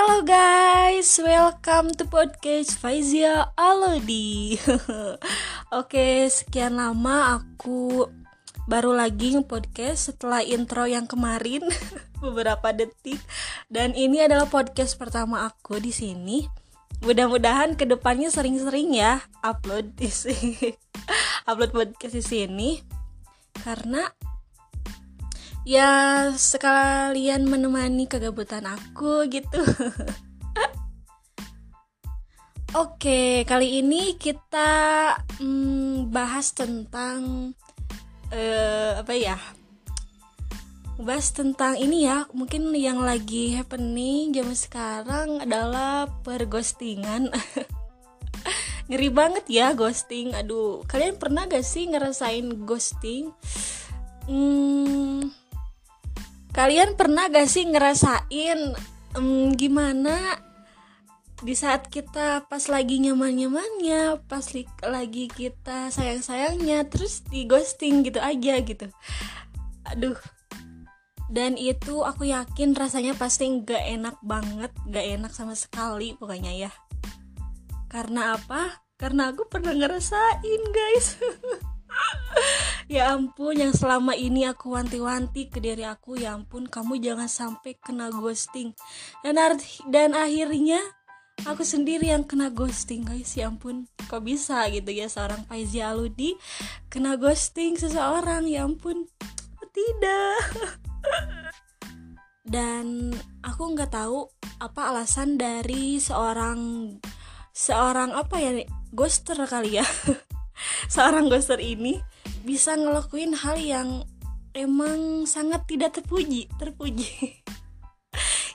Hello guys, welcome to podcast Faizia Alodi. Oke, sekian lama aku baru lagi nge-podcast setelah intro yang kemarin beberapa detik dan ini adalah podcast pertama aku di sini. Mudah-mudahan ke depannya sering-sering ya upload di sini, upload podcast di sini karena ya sekalian menemani kegabutan aku gitu. Oke, kali ini kita hmm, bahas tentang uh, apa ya? Bahas tentang ini ya, mungkin yang lagi happening zaman sekarang adalah perghostingan. Ngeri banget ya ghosting. Aduh, kalian pernah gak sih ngerasain ghosting? Hmm, kalian pernah gak sih ngerasain um, gimana di saat kita pas lagi nyaman-nyamannya, pas li lagi kita sayang-sayangnya, terus di ghosting gitu aja gitu. Aduh. Dan itu aku yakin rasanya pasti gak enak banget, gak enak sama sekali pokoknya ya. Karena apa? Karena aku pernah ngerasain guys. ya ampun yang selama ini aku wanti-wanti ke diri aku ya ampun kamu jangan sampai kena ghosting. Dan dan akhirnya aku sendiri yang kena ghosting guys ya ampun. Kok bisa gitu ya seorang Faizi Aludi kena ghosting seseorang ya ampun. Tidak? Dan aku nggak tahu apa alasan dari seorang seorang apa ya ghoster kali ya. Seorang ghoster ini bisa ngelakuin hal yang emang sangat tidak terpuji terpuji.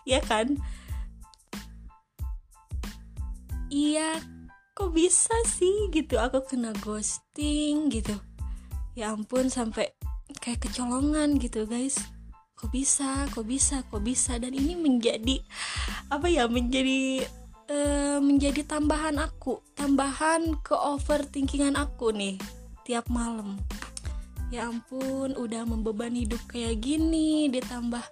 Ya kan? Iya kok bisa sih gitu? Aku kena ghosting gitu. Ya ampun sampai kayak kecolongan gitu guys. Kok bisa kok bisa kok bisa? Dan ini menjadi apa ya menjadi uh, menjadi tambahan aku tambahan ke overthinkingan aku nih tiap malam ya ampun udah membeban hidup kayak gini ditambah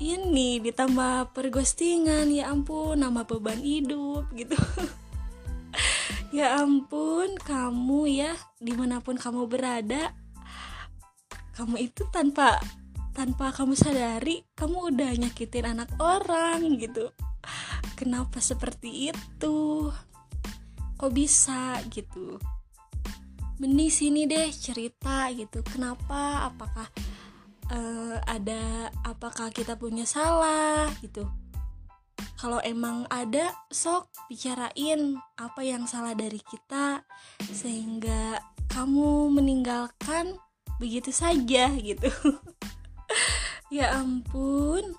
ini ditambah perghostingan ya ampun nama beban hidup gitu. Ya ampun kamu ya di mana pun kamu berada kamu itu tanpa tanpa kamu sadari kamu udah nyakitin anak orang gitu. Kenapa seperti itu? Kok bisa gitu mending sini deh cerita gitu. Kenapa? Apakah uh, ada apakah kita punya salah? Gitu. Kalau emang ada sok bicarain apa yang salah dari kita sehingga kamu meninggalkan begitu saja gitu. Ya ampun.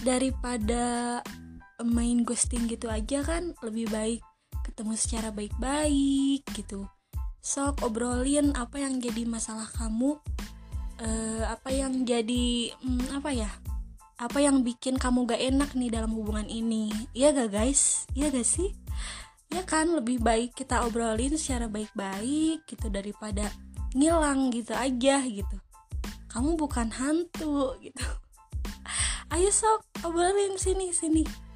Daripada main ghosting gitu aja kan lebih baik ketemu secara baik-baik gitu. Sok obrolin apa yang jadi masalah kamu uh, apa yang jadi hmm, apa ya apa yang bikin kamu gak enak nih dalam hubungan ini. Iya gak guys? Iya gak sih? Ya kan? Lebih baik kita obrolin secara baik-baik gitu daripada ngilang gitu aja gitu. Kamu bukan hantu gitu. Ayo sok obrolin sini sini